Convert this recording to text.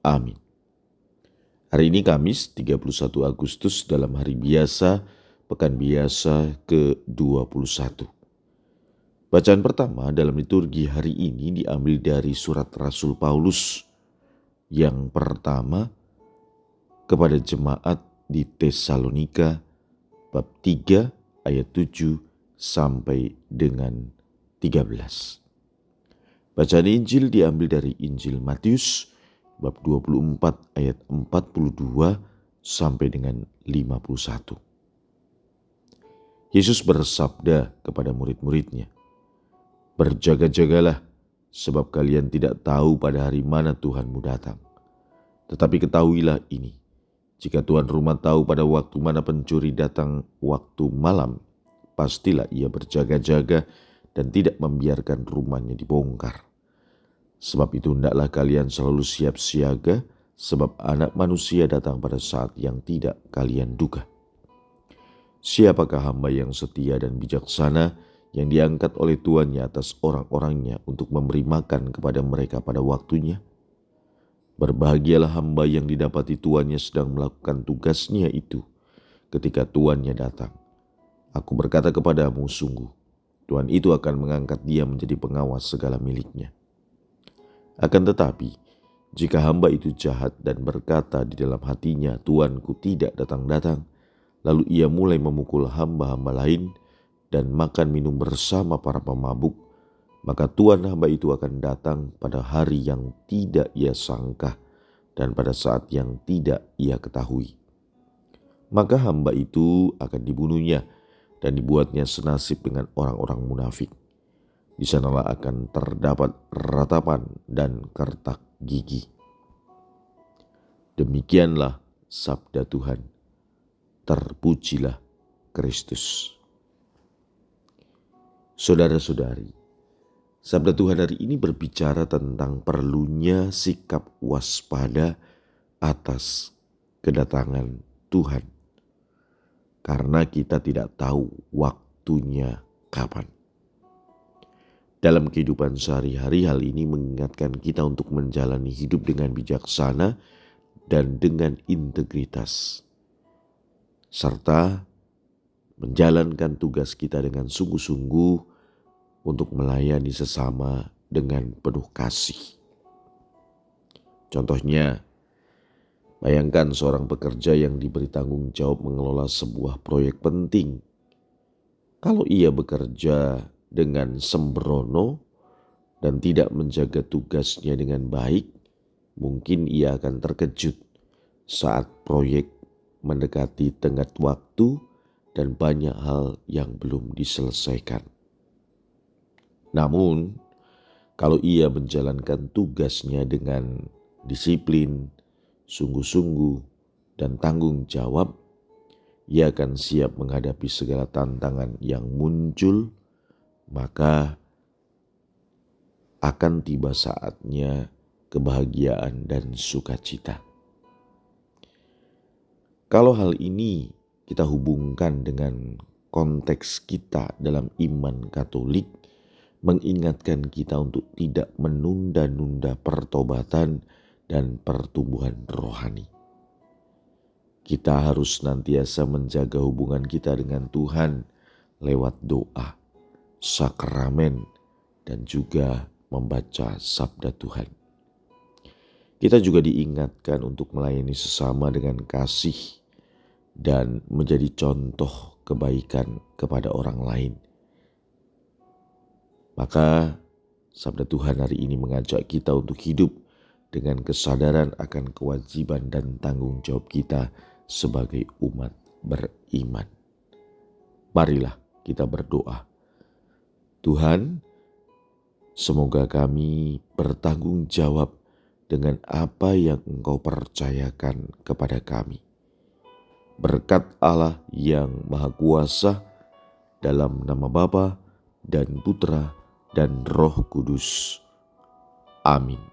Amin. Hari ini Kamis 31 Agustus dalam hari biasa, pekan biasa ke-21. Bacaan pertama dalam liturgi hari ini diambil dari surat Rasul Paulus yang pertama kepada jemaat di Tesalonika bab 3 ayat 7 sampai dengan 13. Bacaan Injil diambil dari Injil Matius bab 24 ayat 42 sampai dengan 51. Yesus bersabda kepada murid-muridnya, Berjaga-jagalah, sebab kalian tidak tahu pada hari mana Tuhanmu datang. Tetapi ketahuilah ini, jika tuan rumah tahu pada waktu mana pencuri datang waktu malam, pastilah ia berjaga-jaga dan tidak membiarkan rumahnya dibongkar. Sebab itu hendaklah kalian selalu siap siaga, sebab anak manusia datang pada saat yang tidak kalian duga. Siapakah hamba yang setia dan bijaksana yang diangkat oleh tuannya atas orang-orangnya untuk memberi makan kepada mereka pada waktunya? Berbahagialah hamba yang didapati tuannya sedang melakukan tugasnya itu ketika tuannya datang. Aku berkata kepadamu sungguh, Tuhan itu akan mengangkat dia menjadi pengawas segala miliknya. Akan tetapi, jika hamba itu jahat dan berkata di dalam hatinya, "Tuanku tidak datang-datang," lalu ia mulai memukul hamba-hamba lain dan makan minum bersama para pemabuk, maka Tuhan hamba itu akan datang pada hari yang tidak ia sangka dan pada saat yang tidak ia ketahui. Maka hamba itu akan dibunuhnya dan dibuatnya senasib dengan orang-orang munafik di sanalah akan terdapat ratapan dan kertak gigi. Demikianlah sabda Tuhan. Terpujilah Kristus. Saudara-saudari, sabda Tuhan hari ini berbicara tentang perlunya sikap waspada atas kedatangan Tuhan. Karena kita tidak tahu waktunya kapan. Dalam kehidupan sehari-hari, hal ini mengingatkan kita untuk menjalani hidup dengan bijaksana dan dengan integritas, serta menjalankan tugas kita dengan sungguh-sungguh untuk melayani sesama dengan penuh kasih. Contohnya, bayangkan seorang pekerja yang diberi tanggung jawab mengelola sebuah proyek penting. Kalau ia bekerja dengan sembrono dan tidak menjaga tugasnya dengan baik, mungkin ia akan terkejut saat proyek mendekati tenggat waktu dan banyak hal yang belum diselesaikan. Namun, kalau ia menjalankan tugasnya dengan disiplin, sungguh-sungguh, dan tanggung jawab, ia akan siap menghadapi segala tantangan yang muncul maka akan tiba saatnya kebahagiaan dan sukacita. Kalau hal ini kita hubungkan dengan konteks kita dalam iman Katolik, mengingatkan kita untuk tidak menunda-nunda pertobatan dan pertumbuhan rohani. Kita harus senantiasa menjaga hubungan kita dengan Tuhan lewat doa sakramen, dan juga membaca sabda Tuhan. Kita juga diingatkan untuk melayani sesama dengan kasih dan menjadi contoh kebaikan kepada orang lain. Maka sabda Tuhan hari ini mengajak kita untuk hidup dengan kesadaran akan kewajiban dan tanggung jawab kita sebagai umat beriman. Marilah kita berdoa Tuhan, semoga kami bertanggung jawab dengan apa yang Engkau percayakan kepada kami. Berkat Allah yang Maha Kuasa, dalam nama Bapa dan Putra dan Roh Kudus. Amin.